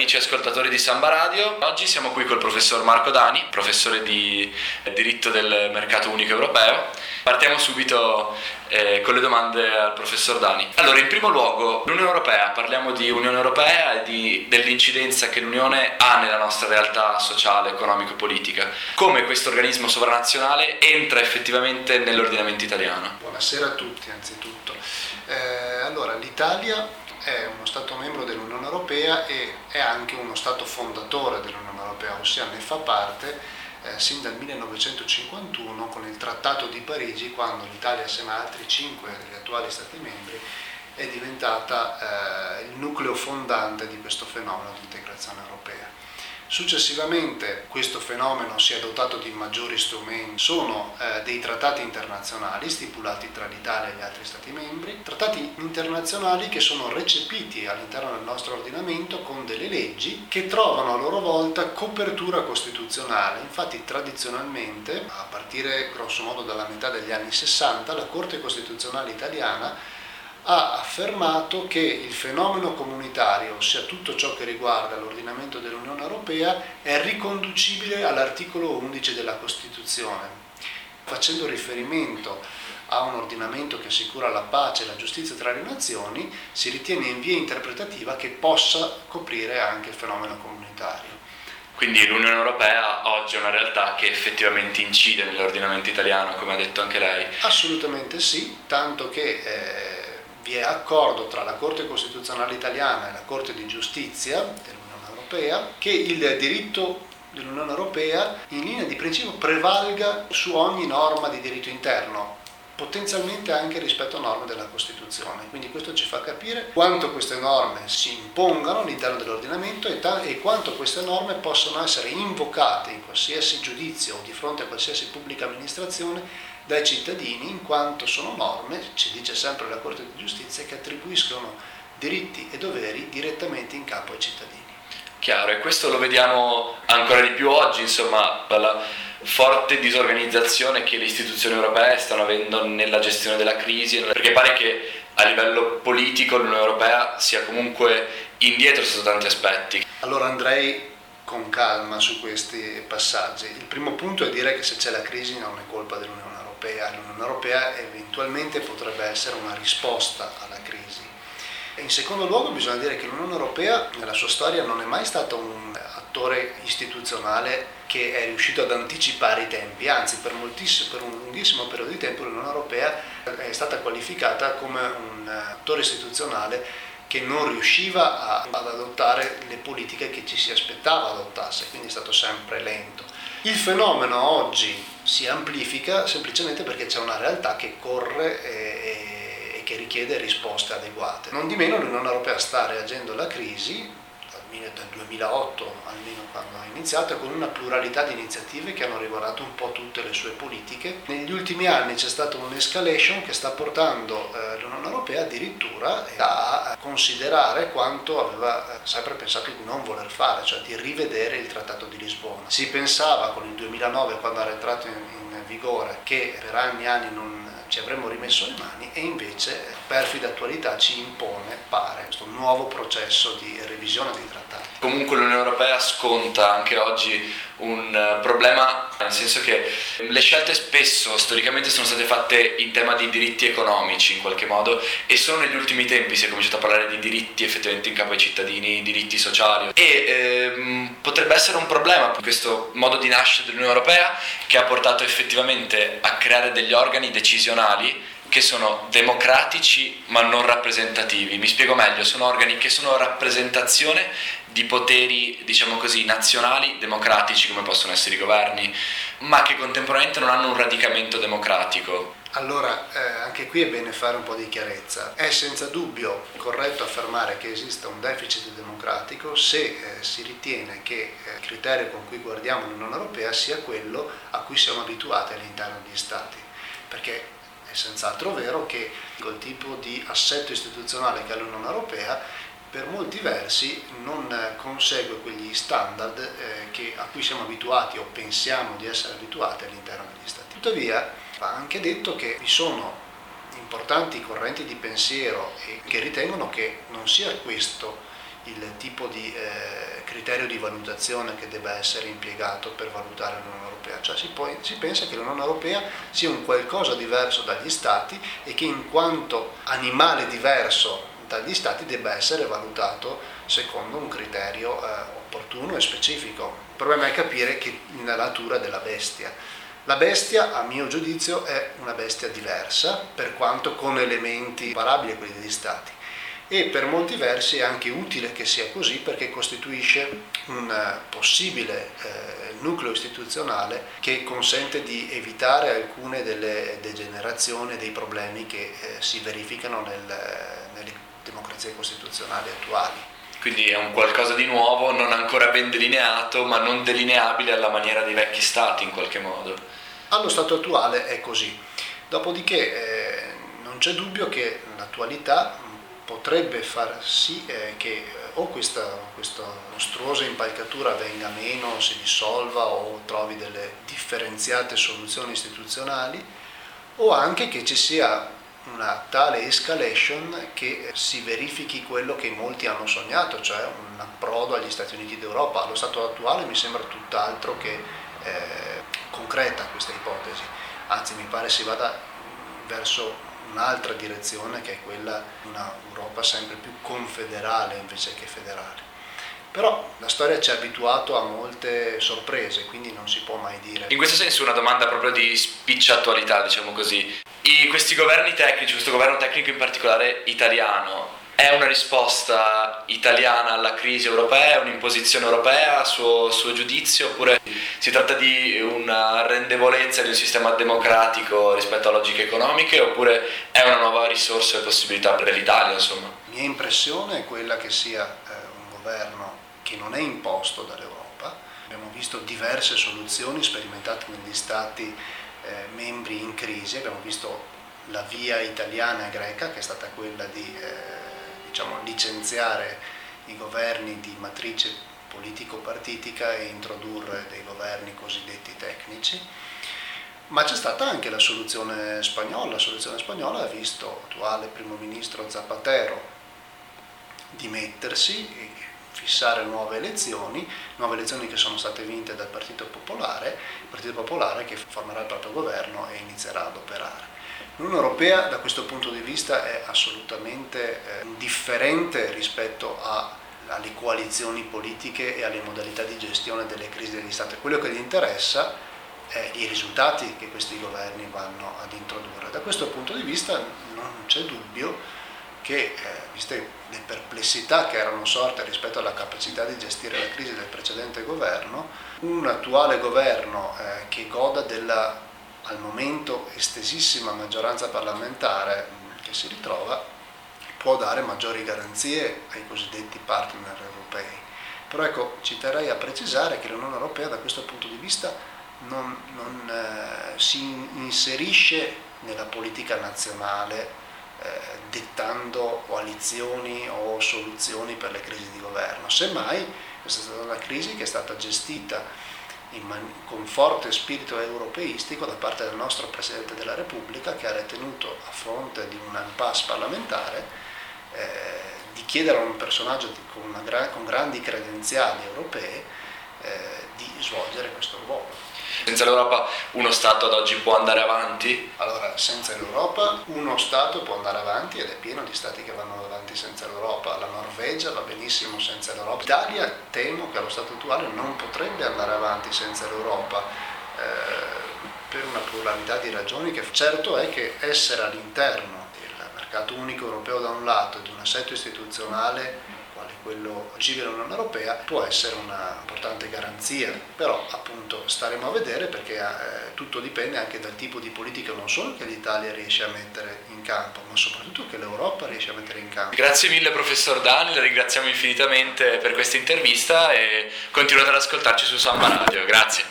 amici ascoltatori di Samba Radio. Oggi siamo qui col professor Marco Dani, professore di diritto del mercato unico europeo. Partiamo subito eh, con le domande al professor Dani. Allora, in primo luogo, l'Unione Europea, parliamo di Unione Europea e di, dell'incidenza che l'Unione ha nella nostra realtà sociale, economico-politica. Come questo organismo sovranazionale entra effettivamente nell'ordinamento italiano? Buonasera a tutti, anzitutto. Eh, allora, l'Italia è uno Stato membro dell'Unione Europea e è anche uno Stato fondatore dell'Unione Europea, ossia ne fa parte eh, sin dal 1951 con il Trattato di Parigi, quando l'Italia, assieme a altri cinque degli attuali Stati membri, è diventata eh, il nucleo fondante di questo fenomeno di integrazione europea. Successivamente questo fenomeno si è dotato di maggiori strumenti, sono eh, dei trattati internazionali stipulati tra l'Italia e gli altri Stati membri, trattati internazionali che sono recepiti all'interno del nostro ordinamento con delle leggi che trovano a loro volta copertura costituzionale. Infatti tradizionalmente, a partire grosso modo dalla metà degli anni 60, la Corte Costituzionale italiana ha affermato che il fenomeno comunitario, ossia tutto ciò che riguarda l'ordinamento dell'Unione Europea, è riconducibile all'articolo 11 della Costituzione, facendo riferimento a un ordinamento che assicura la pace e la giustizia tra le nazioni, si ritiene in via interpretativa che possa coprire anche il fenomeno comunitario. Quindi l'Unione Europea oggi è una realtà che effettivamente incide nell'ordinamento italiano, come ha detto anche lei? Assolutamente sì, tanto che eh, vi è accordo tra la Corte Costituzionale italiana e la Corte di Giustizia dell'Unione Europea che il diritto dell'Unione Europea in linea di principio prevalga su ogni norma di diritto interno, potenzialmente anche rispetto a norme della Costituzione. Quindi questo ci fa capire quanto queste norme si impongano all'interno dell'ordinamento e, ta- e, quanto queste norme possono essere invocate in qualsiasi giudizio o di fronte a qualsiasi pubblica amministrazione dai cittadini in quanto sono norme, ci dice sempre la Corte di Giustizia, che attribuiscono diritti e doveri direttamente in capo ai cittadini. Chiaro, e questo lo vediamo ancora di più oggi, insomma, dalla forte disorganizzazione che le istituzioni europee stanno avendo nella gestione della crisi, perché pare che a livello politico l'Unione Europea sia comunque indietro su tanti aspetti. Allora andrei con calma su questi passaggi. Il primo punto è dire che se c'è la crisi non è colpa dell'Unione Europea. L'Unione Europea eventualmente potrebbe essere una risposta alla crisi. In secondo luogo bisogna dire che l'Unione Europea nella sua storia non è mai stato un attore istituzionale che è riuscito ad anticipare i tempi, anzi per, per un lunghissimo periodo di tempo l'Unione Europea è stata qualificata come un attore istituzionale che non riusciva a, ad adottare le politiche che ci si aspettava adottasse, quindi è stato sempre lento. Il fenomeno oggi si amplifica semplicemente perché c'è una realtà che corre e, e che richiede risposte adeguate. Non di meno l'Unione Europea sta reagendo alla crisi dal 2008 almeno quando ha iniziato con una pluralità di iniziative che hanno riguardato un po' tutte le sue politiche. Negli ultimi anni c'è stata un'escalation che sta portando eh, l'Unione Europea addirittura a considerare quanto aveva eh, sempre pensato di non voler fare, cioè di rivedere il Trattato di Lisbona. Si pensava con il 2009 quando era entrato in, in vigore che per anni e anni non ci avremmo rimesso le mani e invece perfida attualità ci impone, pare, questo nuovo processo di revisione dei trattati. Comunque l'Unione Europea sconta anche oggi un eh, problema, nel senso che le scelte spesso storicamente sono state fatte in tema di diritti economici in qualche modo e solo negli ultimi tempi si è cominciato a parlare di diritti effettivamente in capo ai cittadini, diritti sociali e ehm, potrebbe essere un problema questo modo di nascere dell'Unione Europea che ha portato effettivamente a creare degli organi decisionali che sono democratici ma non rappresentativi. Mi spiego meglio, sono organi che sono rappresentazione di poteri, diciamo così, nazionali, democratici come possono essere i governi, ma che contemporaneamente non hanno un radicamento democratico. Allora, eh, anche qui è bene fare un po' di chiarezza. È senza dubbio corretto affermare che esista un deficit democratico se eh, si ritiene che eh, il criterio con cui guardiamo l'Unione Europea sia quello a cui siamo abituati all'interno degli Stati. Perché è senz'altro vero che col tipo di assetto istituzionale che ha l'Unione Europea per molti versi non consegue quegli standard eh, a cui siamo abituati o pensiamo di essere abituati all'interno degli Stati. Tuttavia va anche detto che vi sono importanti correnti di pensiero che ritengono che non sia questo il tipo di eh, criterio di valutazione che debba essere impiegato per valutare l'Unione Europea, cioè si, poi, si pensa che l'Unione Europea sia un qualcosa diverso dagli Stati e che in quanto animale diverso dagli Stati debba essere valutato secondo un criterio eh, opportuno e specifico. Il problema è capire che la natura della bestia. La bestia, a mio giudizio, è una bestia diversa, per quanto con elementi parabili a quelli degli Stati e per molti versi è anche utile che sia così perché costituisce un eh, possibile eh, nucleo istituzionale che consente di evitare alcune delle degenerazioni dei problemi che eh, si verificano nel, nelle democrazie costituzionali attuali. Quindi è un qualcosa di nuovo, non ancora ben delineato, ma non delineabile alla maniera dei vecchi stati in qualche modo. Allo stato attuale è così. Dopodiché eh, non c'è dubbio che l'attualità potrebbe far sì eh, che eh, o questa, questa, mostruosa impalcatura venga meno, si dissolva o trovi delle differenziate soluzioni istituzionali o anche che ci sia una tale escalation che si verifichi quello che molti hanno sognato, cioè un approdo agli Stati Uniti d'Europa. Allo stato attuale mi sembra tutt'altro che eh, concreta questa ipotesi, anzi mi pare si vada verso un'altra direzione che è quella di un'Europa sempre più confederale invece che federale. Però la storia ci ha abituato a molte sorprese, quindi non si può mai dire. In questo senso una domanda proprio di spiccia attualità, diciamo così. I, questi governi tecnici, questo governo tecnico in particolare italiano, è una risposta italiana alla crisi europea, è un'imposizione europea a suo, suo, giudizio oppure si tratta di una rendevolezza di un sistema democratico rispetto a logiche economiche oppure è una nuova risorsa e possibilità per l'Italia? Insomma? Mia impressione è quella che sia eh, un governo che non è imposto dall'Europa. Abbiamo visto diverse soluzioni sperimentate negli Stati eh, membri in crisi, abbiamo visto la via italiana e greca che è stata quella di... Eh, diciamo, licenziare i governi di matrice politico-partitica e introdurre dei governi cosiddetti tecnici. Ma c'è stata anche la soluzione spagnola. La soluzione spagnola ha visto l'attuale primo ministro Zapatero dimettersi e fissare nuove elezioni, nuove elezioni che sono state vinte dal Partito Popolare, il Partito Popolare che formerà il proprio governo e inizierà ad operare. L'Unione Europea da questo punto di vista è assolutamente eh, differente rispetto a, alle coalizioni politiche e alle modalità di gestione delle crisi degli Stati. Quello che gli interessa è i risultati che questi governi vanno ad introdurre. Da questo punto di vista non c'è dubbio che, eh, viste le perplessità che erano sorte rispetto alla capacità di gestire la crisi del precedente governo, un attuale governo eh, che goda della al momento estesissima maggioranza parlamentare che si ritrova può dare maggiori garanzie ai cosiddetti partner europei. Però ecco, ci terrei a precisare che l'Unione Europea da questo punto di vista non, non eh, si inserisce nella politica nazionale eh, dettando coalizioni o soluzioni per le crisi di governo. Semmai questa è stata una crisi che è stata gestita man- con forte spirito europeistico da parte del nostro Presidente della Repubblica che ha ritenuto a fronte di un impasse parlamentare eh, di chiedere a un personaggio di, con, gra- con, grandi credenziali europee eh, di svolgere questo ruolo. Senza l'Europa uno Stato ad oggi può andare avanti? Allora, senza l'Europa uno Stato può andare avanti ed è pieno di Stati che vanno avanti senza l'Europa. La Norvegia va benissimo senza l'Europa. L'Italia temo che allo Stato attuale non potrebbe andare avanti senza l'Europa. Eh, per una pluralità di ragioni che certo è che essere all'interno del mercato unico europeo da un lato e di un assetto istituzionale quello civile dell'Unione Europea, può essere una importante garanzia, però appunto staremo a vedere perché eh, tutto dipende anche dal tipo di politica non solo che l'Italia riesce a mettere in campo, ma soprattutto che l'Europa riesce a mettere in campo. Grazie mille professor Dani, la ringraziamo infinitamente per questa intervista e continuate ad ascoltarci su Samba Radio, grazie.